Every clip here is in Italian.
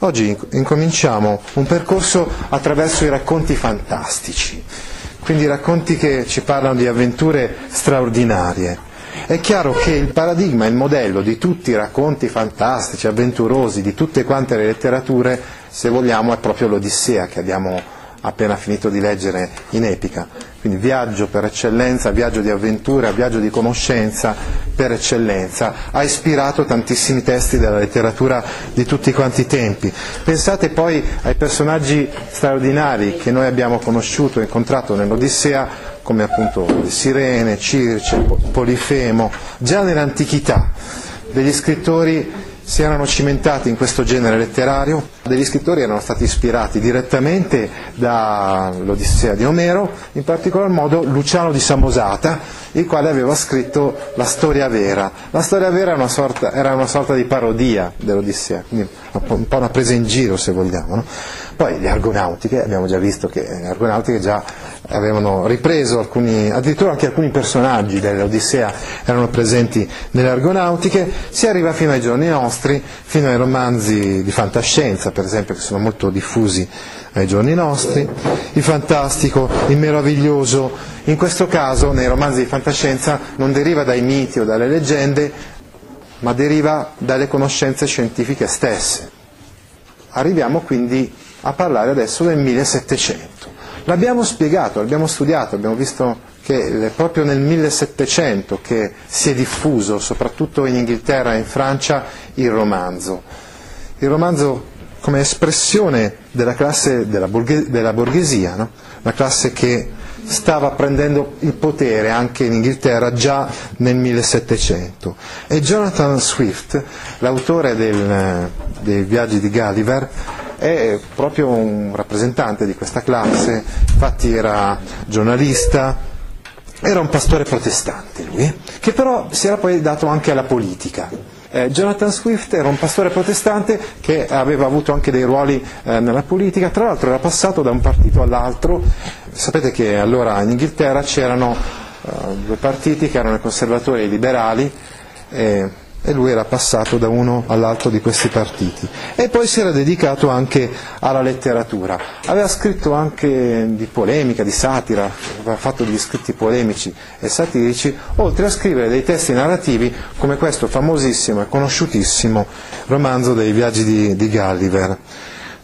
Oggi incominciamo un percorso attraverso i racconti fantastici, quindi racconti che ci parlano di avventure straordinarie. È chiaro che il paradigma, il modello di tutti i racconti fantastici, avventurosi, di tutte quante le letterature, se vogliamo, è proprio l'Odissea che abbiamo appena finito di leggere in epica. Quindi viaggio per eccellenza, viaggio di avventura, viaggio di conoscenza per eccellenza. Ha ispirato tantissimi testi della letteratura di tutti quanti i tempi. Pensate poi ai personaggi straordinari che noi abbiamo conosciuto e incontrato nell'Odissea, come appunto Sirene, Circe, Polifemo, già nell'antichità degli scrittori si erano cimentati in questo genere letterario, degli scrittori erano stati ispirati direttamente dall'Odissea di Omero, in particolar modo Luciano di Samosata, il quale aveva scritto la storia vera. La storia vera era una sorta, era una sorta di parodia dell'Odissea, quindi un po' una presa in giro se vogliamo. No? Poi le Argonautiche, abbiamo già visto che le Argonautiche già avevano ripreso alcuni, addirittura anche alcuni personaggi dell'Odissea erano presenti nelle Argonautiche, si arriva fino ai giorni nostri, fino ai romanzi di fantascienza, per esempio, che sono molto diffusi ai giorni nostri, il fantastico, il meraviglioso, in questo caso nei romanzi di fantascienza non deriva dai miti o dalle leggende, ma deriva dalle conoscenze scientifiche stesse. Arriviamo quindi a parlare adesso del 1700. L'abbiamo spiegato, l'abbiamo studiato, abbiamo visto che è proprio nel 1700 che si è diffuso, soprattutto in Inghilterra e in Francia, il romanzo. Il romanzo come espressione della classe della, borghe, della borghesia, no? la classe che stava prendendo il potere anche in Inghilterra già nel 1700. E Jonathan Swift, l'autore del, dei viaggi di Gulliver, è proprio un rappresentante di questa classe, infatti era giornalista, era un pastore protestante lui, che però si era poi dato anche alla politica. Eh, Jonathan Swift era un pastore protestante che aveva avuto anche dei ruoli eh, nella politica, tra l'altro era passato da un partito all'altro, sapete che allora in Inghilterra c'erano eh, due partiti che erano i conservatori e i liberali, e lui era passato da uno all'altro di questi partiti. E poi si era dedicato anche alla letteratura. Aveva scritto anche di polemica, di satira, aveva fatto degli scritti polemici e satirici, oltre a scrivere dei testi narrativi come questo famosissimo e conosciutissimo romanzo dei viaggi di, di Gulliver.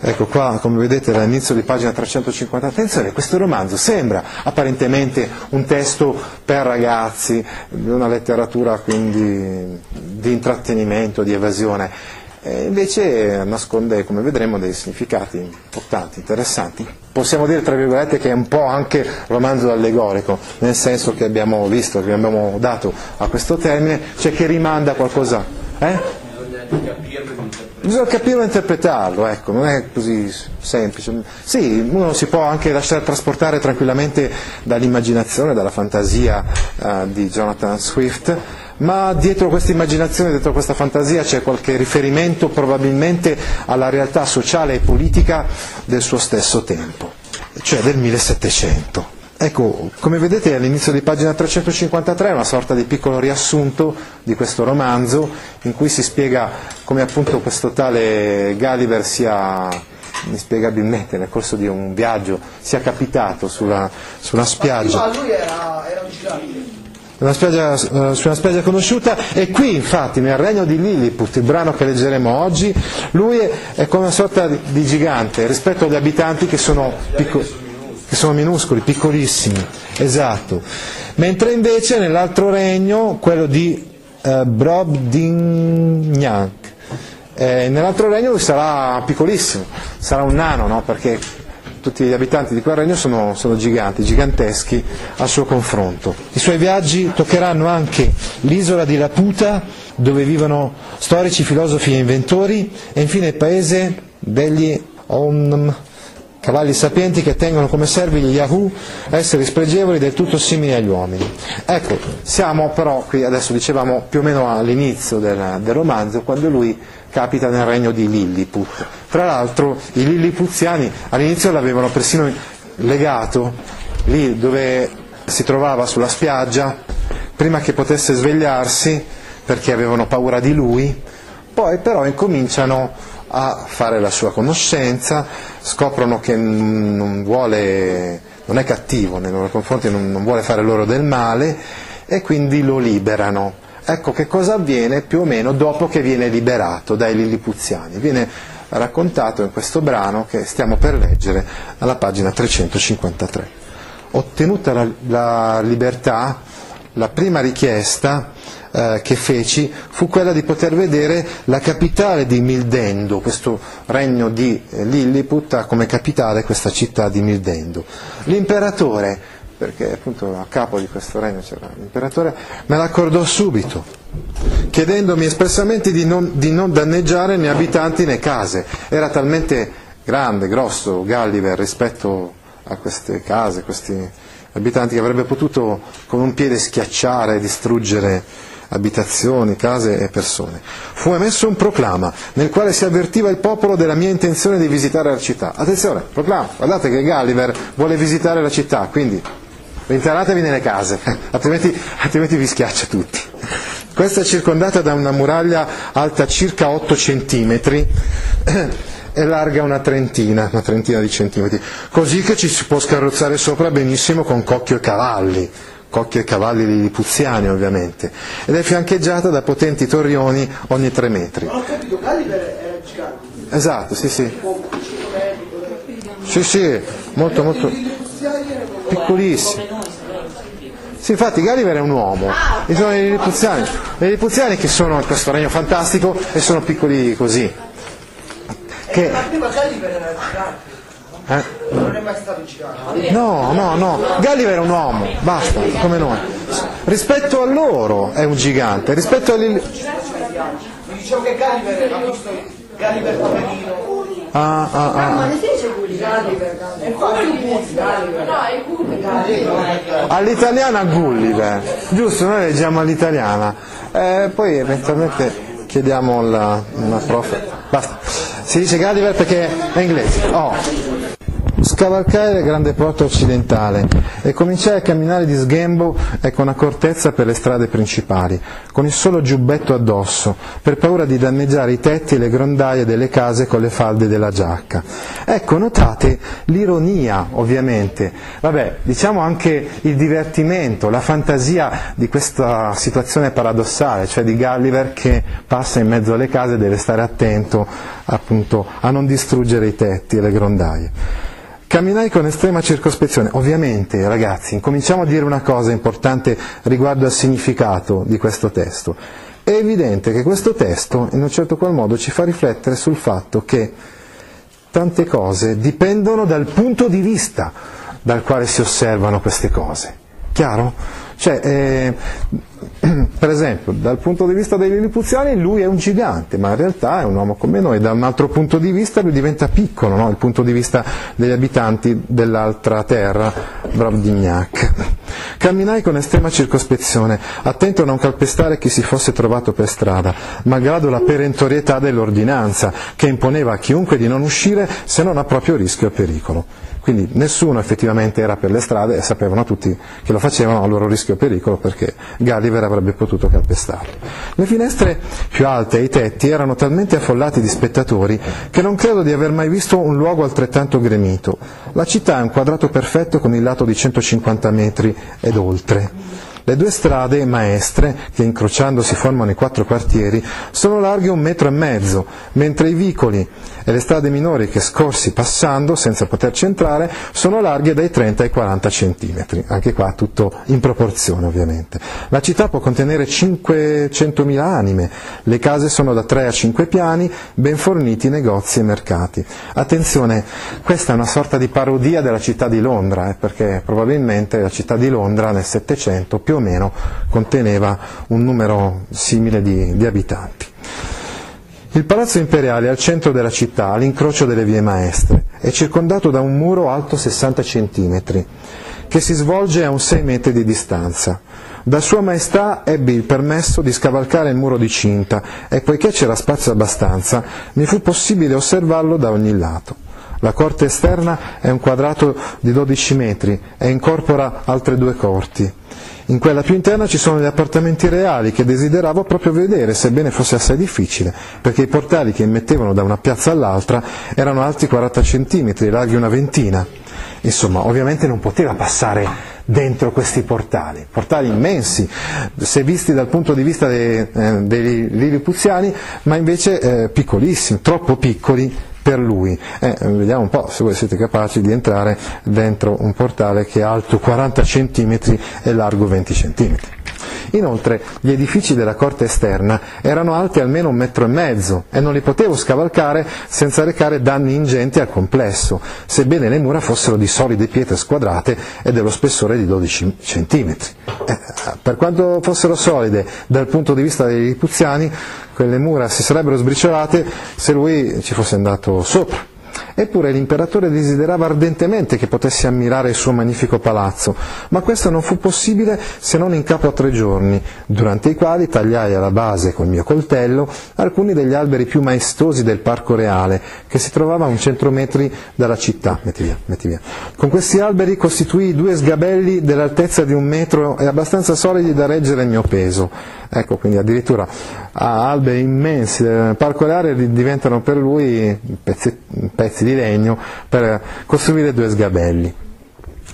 Ecco qua, come vedete all'inizio di pagina 350, attenzione, questo romanzo sembra apparentemente un testo per ragazzi, una letteratura quindi di intrattenimento, di evasione, e invece nasconde, come vedremo, dei significati importanti, interessanti. Possiamo dire, tra virgolette, che è un po' anche romanzo allegorico, nel senso che abbiamo visto, che abbiamo dato a questo termine, cioè che rimanda a qualcosa. Eh? Bisogna capirlo e interpretarlo, ecco, non è così semplice. Sì, uno si può anche lasciare trasportare tranquillamente dall'immaginazione, dalla fantasia uh, di Jonathan Swift, ma dietro questa immaginazione, dietro questa fantasia c'è qualche riferimento probabilmente alla realtà sociale e politica del suo stesso tempo, cioè del 1700. Ecco, come vedete all'inizio di pagina 353 è una sorta di piccolo riassunto di questo romanzo in cui si spiega come appunto questo tale Gulliver sia inspiegabilmente nel corso di un viaggio sia capitato sulla, sulla spiaggia. Ma lui era, era un gigante. Una spiaggia, uh, su una spiaggia conosciuta e qui infatti nel regno di Lilliput, il brano che leggeremo oggi, lui è, come una sorta di gigante rispetto agli abitanti che sono piccoli che sono minuscoli, piccolissimi, esatto. Mentre invece nell'altro regno, quello di eh, Brobdingnac, eh, nell'altro regno lui sarà piccolissimo, sarà un nano, no? perché tutti gli abitanti di quel regno sono, sono giganti, giganteschi al suo confronto. I suoi viaggi toccheranno anche l'isola di Laputa, dove vivono storici, filosofi e inventori, e infine il paese degli Om, cavalli sapienti che tengono come servi gli Yahoo, esseri spregevoli del tutto simili agli uomini. Ecco, siamo però qui, adesso dicevamo più o meno all'inizio del, del romanzo, quando lui capita nel regno di Lilliput. Tra l'altro i Lilliputiani all'inizio l'avevano persino legato lì dove si trovava sulla spiaggia, prima che potesse svegliarsi perché avevano paura di lui, poi però incominciano a fare la sua conoscenza, scoprono che non, vuole, non è cattivo nei loro confronti, non, non vuole fare loro del male e quindi lo liberano. Ecco che cosa avviene più o meno dopo che viene liberato dai Lillipuziani. Viene raccontato in questo brano che stiamo per leggere alla pagina 353. Ottenuta la, la libertà, la prima richiesta eh, che feci fu quella di poter vedere la capitale di Mildendo, questo regno di eh, Lilliput ha come capitale questa città di Mildendo. L'imperatore perché appunto a capo di questo regno c'era l'imperatore, me l'accordò subito, chiedendomi espressamente di non, di non danneggiare né abitanti né case. Era talmente grande, grosso Gulliver rispetto a queste case, questi abitanti, che avrebbe potuto con un piede schiacciare, distruggere abitazioni, case e persone. Fu emesso un proclama nel quale si avvertiva il popolo della mia intenzione di visitare la città. Attenzione, proclama, guardate che Gulliver vuole visitare la città, quindi Rintannatevi nelle case, altrimenti, altrimenti vi schiaccia tutti. Questa è circondata da una muraglia alta circa 8 centimetri e larga una trentina, una trentina di centimetri, così che ci si può scarrozzare sopra benissimo con cocchio e cavalli, cocchio e cavalli lilipuziani ovviamente, ed è fiancheggiata da potenti torrioni ogni tre metri. Ma ho capito, Gulliver era gigante. Esatto, sì sì. Sì sì, molto molto piccolissimi. Sì, infatti Gulliver è un uomo, e sono i lilipuziani, i lilipuziani che sono in questo regno fantastico e sono piccoli così. Che... Ma prima Gulliver era gigante. Eh? Non è mai stato gigante. No, no, no, Gulliver è un uomo, basta, come noi. Rispetto a loro è un gigante, rispetto agli... Mi dicevo che Gulliver ha visto Gulliver Paperino. Ah, ah, ah. All'italiana Gulliver, giusto, noi leggiamo all'italiana, eh, poi eventualmente chiediamo alla, alla prof. Basta. Si dice Gulliver perché è inglese. Oh scavalcai la grande porta occidentale e cominciai a camminare di sghembo e con accortezza per le strade principali, con il solo giubbetto addosso, per paura di danneggiare i tetti e le grondaie delle case con le falde della giacca. Ecco, notate l'ironia, ovviamente, vabbè, diciamo anche il divertimento, la fantasia di questa situazione paradossale, cioè di Gulliver che passa in mezzo alle case e deve stare attento appunto a non distruggere i tetti e le grondaie. Camminai con estrema circospezione. Ovviamente, ragazzi, incominciamo a dire una cosa importante riguardo al significato di questo testo. È evidente che questo testo, in un certo qual modo, ci fa riflettere sul fatto che tante cose dipendono dal punto di vista dal quale si osservano queste cose. Chiaro? Cioè, eh, per esempio, dal punto di vista dei lilipuziani lui è un gigante, ma in realtà è un uomo come noi, da un altro punto di vista lui diventa piccolo, no? il punto di vista degli abitanti dell'altra terra, Bravdignac. Camminai con estrema circospezione, attento a non calpestare chi si fosse trovato per strada, malgrado la perentorietà dell'ordinanza, che imponeva a chiunque di non uscire se non a proprio rischio e pericolo. Quindi nessuno effettivamente era per le strade e sapevano tutti che lo facevano a loro rischio e pericolo perché Gulliver avrebbe potuto calpestarli. Le finestre più alte e i tetti erano talmente affollati di spettatori che non credo di aver mai visto un luogo altrettanto gremito. La città è un quadrato perfetto con il lato di 150 metri ed oltre. Le due strade maestre, che incrociandosi formano i quattro quartieri, sono larghe un metro e mezzo, mentre i vicoli e le strade minori che scorsi passando, senza poterci entrare, sono larghe dai 30 ai 40 centimetri. Anche qua tutto in proporzione ovviamente. La città può contenere 500.000 anime, le case sono da 3 a 5 piani, ben forniti negozi e mercati. Attenzione, questa è una sorta di parodia della città di Londra, eh, perché probabilmente la città di Londra nel Settecento più o meno conteneva un numero simile di, di abitanti. Il palazzo imperiale è al centro della città, all'incrocio delle vie maestre, è circondato da un muro alto 60 cm, che si svolge a un 6 metri di distanza. Da Sua Maestà ebbi il permesso di scavalcare il muro di cinta e poiché c'era spazio abbastanza, mi fu possibile osservarlo da ogni lato. La corte esterna è un quadrato di 12 metri e incorpora altre due corti. In quella più interna ci sono gli appartamenti reali che desideravo proprio vedere, sebbene fosse assai difficile, perché i portali che immettevano da una piazza all'altra erano alti 40 cm, larghi una ventina. Insomma, ovviamente non poteva passare dentro questi portali, portali immensi, se visti dal punto di vista dei, eh, dei lilipuziani, ma invece eh, piccolissimi, troppo piccoli per lui. Eh, vediamo un po' se voi siete capaci di entrare dentro un portale che è alto 40 cm e largo 20 cm. Inoltre gli edifici della corte esterna erano alti almeno un metro e mezzo e non li potevo scavalcare senza recare danni ingenti al complesso, sebbene le mura fossero di solide pietre squadrate e dello spessore di 12 centimetri. Eh, per quanto fossero solide dal punto di vista dei lipuziani, quelle mura si sarebbero sbriciolate se lui ci fosse andato sopra. Eppure l'imperatore desiderava ardentemente che potessi ammirare il suo magnifico palazzo, ma questo non fu possibile se non in capo a tre giorni, durante i quali tagliai alla base col mio coltello alcuni degli alberi più maestosi del parco reale, che si trovava a un cento metri dalla città. Metti via, metti via. Con questi alberi costituì due sgabelli dell'altezza di un metro e abbastanza solidi da reggere il mio peso. Ecco, quindi addirittura alberi immensi del parco reale diventano per lui pezzi, pezzi di legno per costruire due sgabelli.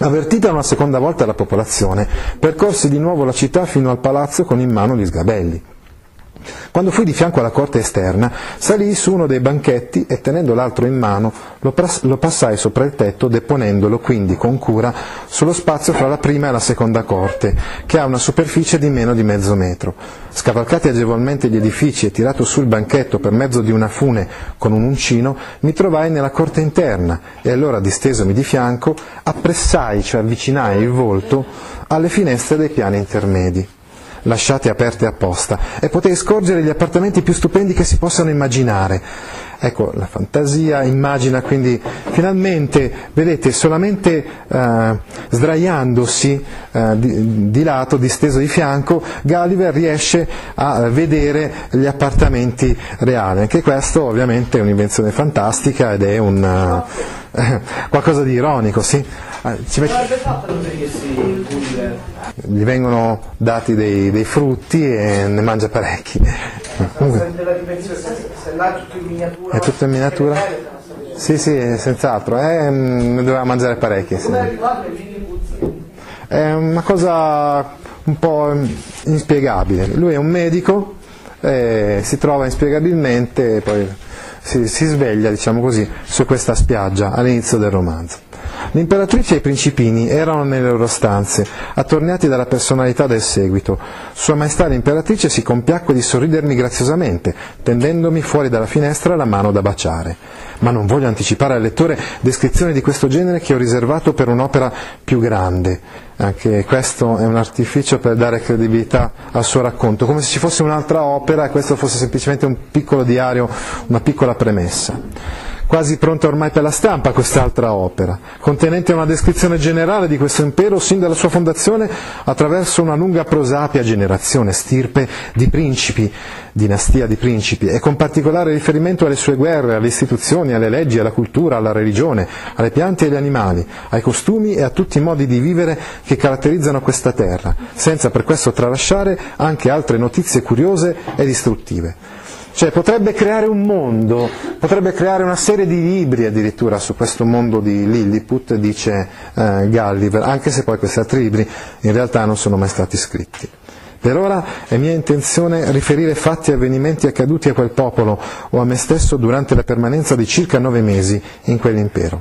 Avvertita una seconda volta la popolazione, percorse di nuovo la città fino al palazzo con in mano gli sgabelli. Quando fui di fianco alla corte esterna, salii su uno dei banchetti e tenendo l'altro in mano lo, pras- lo, passai sopra il tetto, deponendolo quindi con cura sullo spazio fra la prima e la seconda corte, che ha una superficie di meno di mezzo metro. Scavalcati agevolmente gli edifici e tirato sul banchetto per mezzo di una fune con un uncino, mi trovai nella corte interna e allora distesomi di fianco, appressai, cioè avvicinai il volto alle finestre dei piani intermedi lasciate aperte apposta e potei scorgere gli appartamenti più stupendi che si possano immaginare. Ecco, la fantasia immagina quindi finalmente, vedete, solamente eh, sdraiandosi eh, di, di, lato, disteso di fianco, Gulliver riesce a vedere gli appartamenti reali. Anche questo ovviamente è un'invenzione fantastica ed è un, eh, qualcosa di ironico, sì? Eh, ci met... Gli vengono dati dei, dei, frutti e ne mangia parecchi. È tutto in miniatura? Sì, sì, senz'altro. Eh, ne doveva mangiare parecchi. Sì. È una cosa un po' inspiegabile. Lui è un medico, eh, si trova inspiegabilmente poi si, si sveglia, diciamo così, su questa spiaggia all'inizio del romanzo. L'imperatrice e i principini erano nelle loro stanze, attorniati dalla personalità del seguito. Sua Maestà l'imperatrice si compiacque di sorridermi graziosamente, tendendomi fuori dalla finestra la mano da baciare. Ma non voglio anticipare al lettore descrizioni di questo genere che ho riservato per un'opera più grande. Anche questo è un artificio per dare credibilità al suo racconto, come se ci fosse un'altra opera e questo fosse semplicemente un piccolo diario, una piccola premessa quasi pronta ormai per la stampa quest'altra opera, contenente una descrizione generale di questo impero sin dalla sua fondazione attraverso una lunga prosapia generazione, stirpe di principi, dinastia di principi, e con particolare riferimento alle sue guerre, alle istituzioni, alle leggi, alla cultura, alla religione, alle piante e agli animali, ai costumi e a tutti i modi di vivere che caratterizzano questa terra, senza per questo tralasciare anche altre notizie curiose ed istruttive. Cioè potrebbe creare un mondo, potrebbe creare una serie di libri addirittura su questo mondo di Lilliput, dice eh, Gulliver, anche se poi questi altri libri in realtà non sono mai stati scritti. Per ora è mia intenzione riferire fatti e avvenimenti accaduti a quel popolo o a me stesso durante la permanenza di circa nove mesi in quell'impero.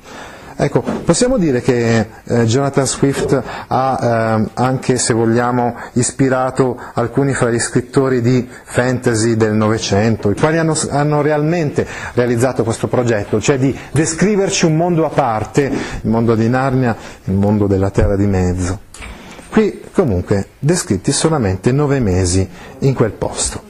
Ecco, possiamo dire che eh, Jonathan Swift ha eh, anche, se vogliamo, ispirato alcuni fra gli scrittori di fantasy del Novecento, i quali hanno, hanno, realmente realizzato questo progetto, cioè di descriverci un mondo a parte, il mondo di Narnia, il mondo della Terra di Mezzo. Qui comunque descritti solamente nove mesi in quel posto.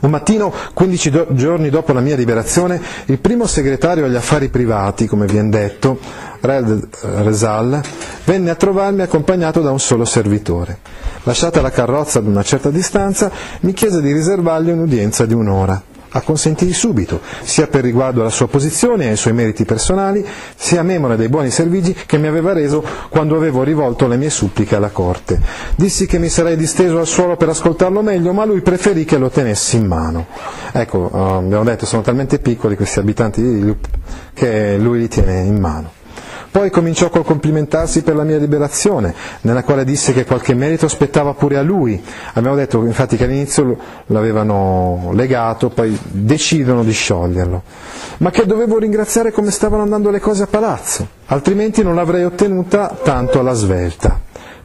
Un mattino, 15 do- giorni dopo la mia liberazione, il primo segretario agli affari privati, come viene detto, Red Rezal, venne a trovarmi accompagnato da un solo servitore. Lasciata la carrozza ad una certa distanza, mi chiese di riservargli un'udienza di un'ora acconsentì subito, sia per riguardo alla sua posizione e ai suoi meriti personali, sia memore dei buoni servigi che mi aveva reso quando avevo rivolto le mie suppliche alla corte. Dissi che mi sarei disteso al suolo per ascoltarlo meglio, ma lui preferì che lo tenessi in mano. Ecco, uh, abbiamo detto, sono talmente piccoli questi abitanti di Lup che lui li tiene in mano. Poi cominciò col complimentarsi per la mia liberazione, nella quale disse che qualche merito spettava pure a lui. Abbiamo detto infatti che all'inizio l'avevano legato, poi decidono di scioglierlo, ma che dovevo ringraziare come stavano andando le cose a palazzo, altrimenti non l'avrei ottenuta tanto alla svelta.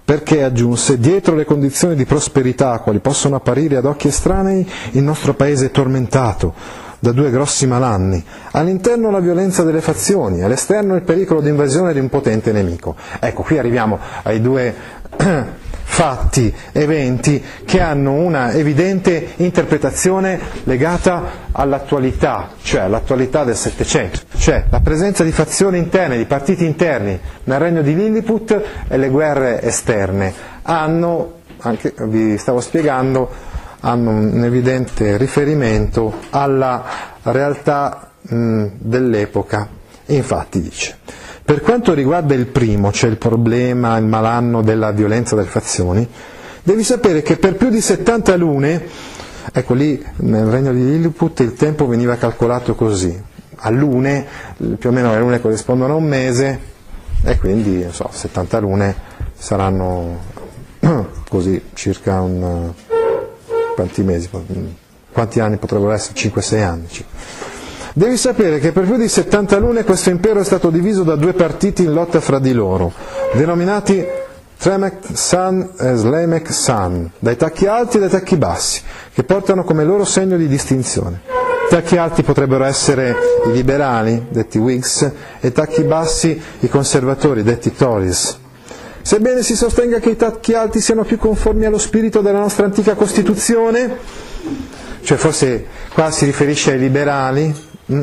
Perché aggiunse, dietro le condizioni di prosperità quali possono apparire ad occhi estranei, il nostro paese è tormentato da due grossi malanni, all'interno la violenza delle fazioni, all'esterno il pericolo di invasione di un potente nemico. Ecco, qui arriviamo ai due fatti, eventi che hanno una evidente interpretazione legata all'attualità, cioè all'attualità del Settecento, cioè la presenza di fazioni interne, di partiti interni nel regno di Lilliput e le guerre esterne hanno, anche vi stavo spiegando, hanno un evidente riferimento alla realtà mh, dell'epoca. Infatti dice, per quanto riguarda il primo, cioè il problema, il malanno della violenza delle fazioni, devi sapere che per più di 70 lune, ecco lì nel regno di Lilliput il tempo veniva calcolato così, a lune, più o meno le lune corrispondono a un mese e quindi so, 70 lune saranno così circa un quanti mesi, quanti anni potrebbero essere? 5-6 anni. Devi sapere che per più di 70 lune questo impero è stato diviso da due partiti in lotta fra di loro, denominati Tremek San e Slemek San, dai tacchi alti e dai tacchi bassi, che portano come loro segno di distinzione. I tacchi alti potrebbero essere i liberali, detti Whigs, e i tacchi bassi i conservatori, detti Tories. Sebbene si sostenga che i tacchi alti siano più conformi allo spirito della nostra antica Costituzione, cioè forse qua si riferisce ai liberali, mm,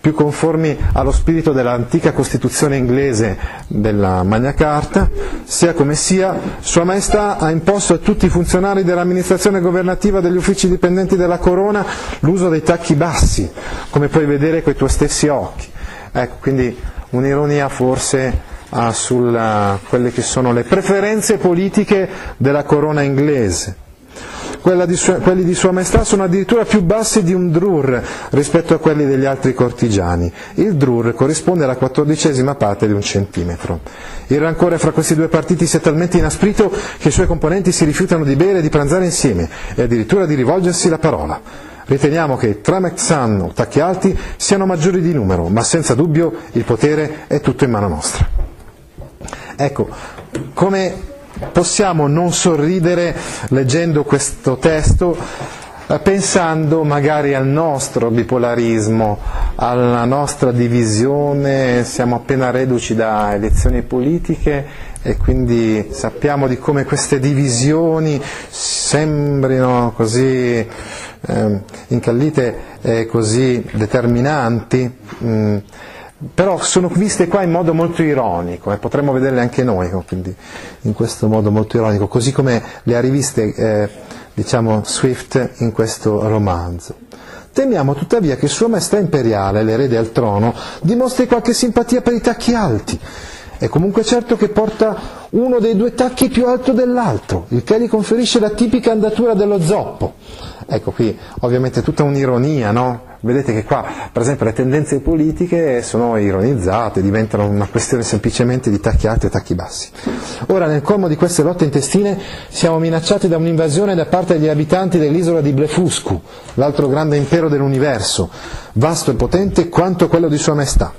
più conformi allo spirito dell'antica Costituzione inglese della Magna Carta, sia come sia, Sua Maestà ha imposto a tutti i funzionari dell'amministrazione governativa degli uffici dipendenti della Corona l'uso dei tacchi bassi, come puoi vedere con i tuoi stessi occhi. Ecco, quindi un'ironia forse ah, su quelle che sono le preferenze politiche della corona inglese. Di sua, quelli di Sua Maestà sono addirittura più bassi di un drur rispetto a quelli degli altri cortigiani. Il drur corrisponde alla quattordicesima parte di un centimetro. Il rancore fra questi due partiti si è talmente inasprito che i suoi componenti si rifiutano di bere e di pranzare insieme e addirittura di rivolgersi la parola. Riteniamo che Tramex-San o Tacchi Alti siano maggiori di numero, ma senza dubbio il potere è tutto in mano nostra. Ecco, come possiamo non sorridere leggendo questo testo eh, pensando magari al nostro bipolarismo, alla nostra divisione, siamo appena reduci da elezioni politiche e quindi sappiamo di come queste divisioni sembrino così eh, incallite e così determinanti. Mm, però sono viste qua in modo molto ironico e eh, potremmo vederle anche noi, quindi in questo modo molto ironico, così come le ha riviste eh, diciamo, Swift in questo romanzo. Temiamo tuttavia che Sua Maestà Imperiale, l'erede al trono, dimostri qualche simpatia per i tacchi alti. È comunque certo che porta uno dei due tacchi più alto dell'altro, il che gli conferisce la tipica andatura dello zoppo. Ecco qui ovviamente tutta un'ironia, no? Vedete che qua, per esempio, le tendenze politiche sono ironizzate, diventano una questione semplicemente di tacchi alti e tacchi bassi. Ora, nel colmo di queste lotte intestine, siamo minacciati da un'invasione da parte degli abitanti dell'isola di Blefuscu, l'altro grande impero dell'universo, vasto e potente quanto quello di Sua Maestà.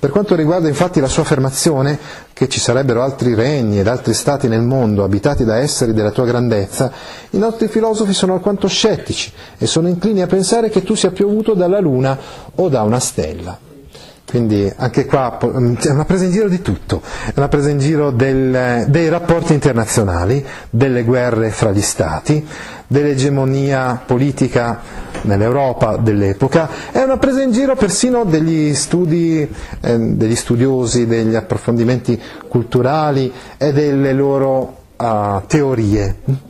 Per quanto riguarda infatti la sua affermazione che ci sarebbero altri regni ed altri stati nel mondo abitati da esseri della tua grandezza, i nostri filosofi sono alquanto scettici e sono inclini a pensare che tu sia piovuto dalla luna o da una stella. Quindi anche qua mm, è una presa in giro di tutto, è una presa in giro del, dei rapporti internazionali, delle guerre fra gli stati, dell'egemonia politica nell'Europa dell'epoca, è una presa in giro persino degli studi, eh, degli studiosi, degli approfondimenti culturali e delle loro uh, teorie.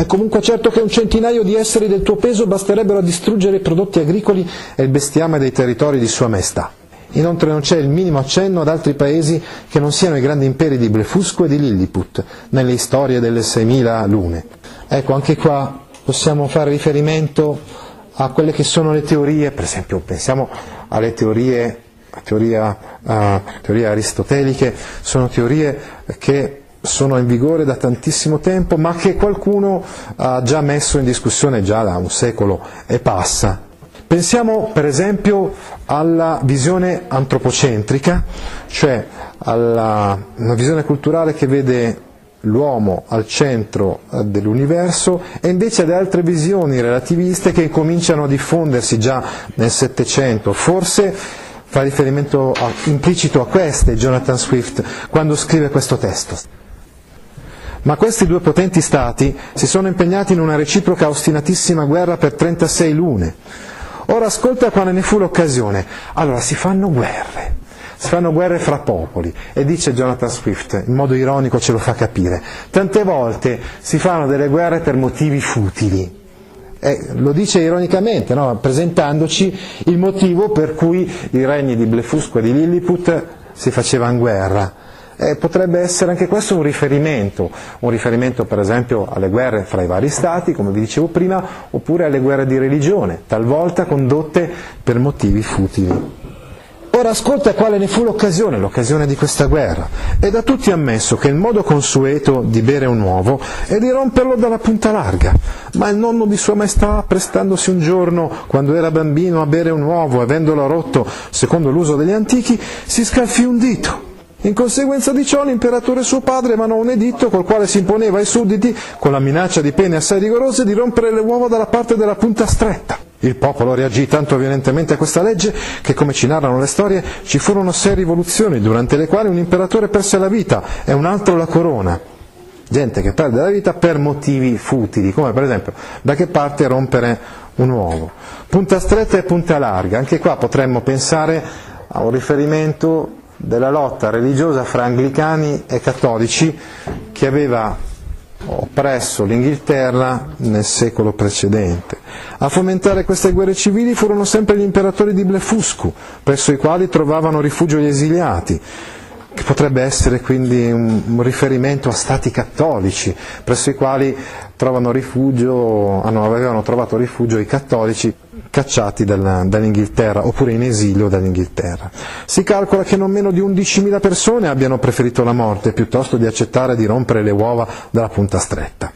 È comunque certo che un centinaio di esseri del tuo peso basterebbero a distruggere i prodotti agricoli e il bestiame dei territori di Sua Maestà. Inoltre non c'è il minimo accenno ad altri paesi che non siano i grandi imperi di Blefusco e di Lilliput, nelle storie delle 6.000 lune. Ecco, anche qua possiamo fare riferimento a quelle che sono le teorie, per esempio pensiamo alle teorie, teoria, uh, teorie aristoteliche, sono teorie che sono in vigore da tantissimo tempo, ma che qualcuno ha già messo in discussione già da un secolo e passa. Pensiamo per esempio alla visione antropocentrica, cioè alla una visione culturale che vede l'uomo al centro eh, dell'universo e invece ad altre visioni relativiste che cominciano a diffondersi già nel Settecento, forse fa riferimento a, implicito a queste Jonathan Swift quando scrive questo testo. Ma questi due potenti stati si sono impegnati in una reciproca ostinatissima guerra per 36 lune. Ora ascolta quando ne fu l'occasione. Allora si fanno guerre si fanno guerre fra popoli e dice Jonathan Swift, in modo ironico ce lo fa capire, tante volte si fanno delle guerre per motivi futili. Eh, lo dice ironicamente, no? presentandoci il motivo per cui i regni di Blefusco e di Lilliput si facevano guerra. Eh, potrebbe essere anche questo un riferimento, un riferimento per esempio alle guerre fra i vari stati, come vi dicevo prima, oppure alle guerre di religione, talvolta condotte per motivi futili. Ora ascolta quale ne fu l'occasione, l'occasione di questa guerra. È da tutti ammesso che il modo consueto di bere un uovo è di romperlo dalla punta larga, ma il nonno di Sua Maestà, prestandosi un giorno, quando era bambino, a bere un uovo, avendolo rotto secondo l'uso degli antichi, si scalfì un dito. In conseguenza di ciò l'imperatore suo padre emanò un editto col quale si imponeva ai sudditi, con la minaccia di pene assai rigorose, di rompere le uova dalla parte della punta stretta. Il popolo reagì tanto violentemente a questa legge che, come ci narrano le storie, ci furono sei rivoluzioni durante le quali un imperatore perse la vita e un altro la corona. Gente che perde la vita per motivi futili, come per esempio da che parte rompere un uovo. Punta stretta e punta larga, anche qua potremmo pensare a un riferimento della lotta religiosa fra anglicani e cattolici che aveva oppresso l'Inghilterra nel secolo precedente. A fomentare queste guerre civili furono sempre gli imperatori di Blefuscu, presso i quali trovavano rifugio gli esiliati, che potrebbe essere quindi un riferimento a stati cattolici, presso i quali rifugio, avevano trovato rifugio i cattolici cacciati dall'Inghilterra oppure in esilio dall'Inghilterra. Si calcola che non meno di 11.000 persone abbiano preferito la morte piuttosto di accettare di rompere le uova dalla punta stretta.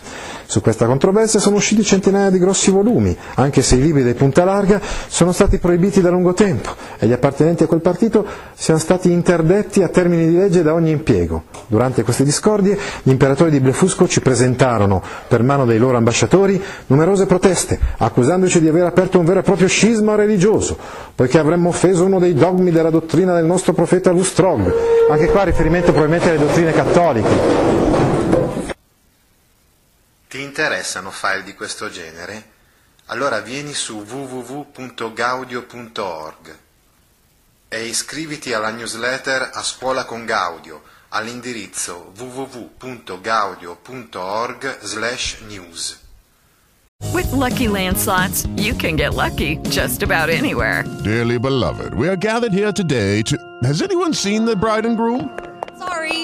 Su questa controversia sono usciti centinaia di grossi volumi, anche se i libri dei punta larga sono stati proibiti da lungo tempo e gli appartenenti a quel partito siano stati interdetti a termini di legge da ogni impiego. Durante queste discordie gli imperatori di Blefusco ci presentarono, per mano dei loro ambasciatori, numerose proteste, accusandoci di aver aperto un vero e proprio scisma religioso, poiché avremmo offeso uno dei dogmi della dottrina del nostro profeta Lustrog. Anche qua riferimento probabilmente alle dottrine cattoliche. Ti interessano file di questo genere? Allora vieni su www.gaudio.org e iscriviti alla newsletter A Scuola con Gaudio all'indirizzo www.gaudio.org/news. With lucky landslots, you can get lucky just about anywhere. Dearly beloved, we are gathered here today to. Has anyone seen the bride and groom? Sorry,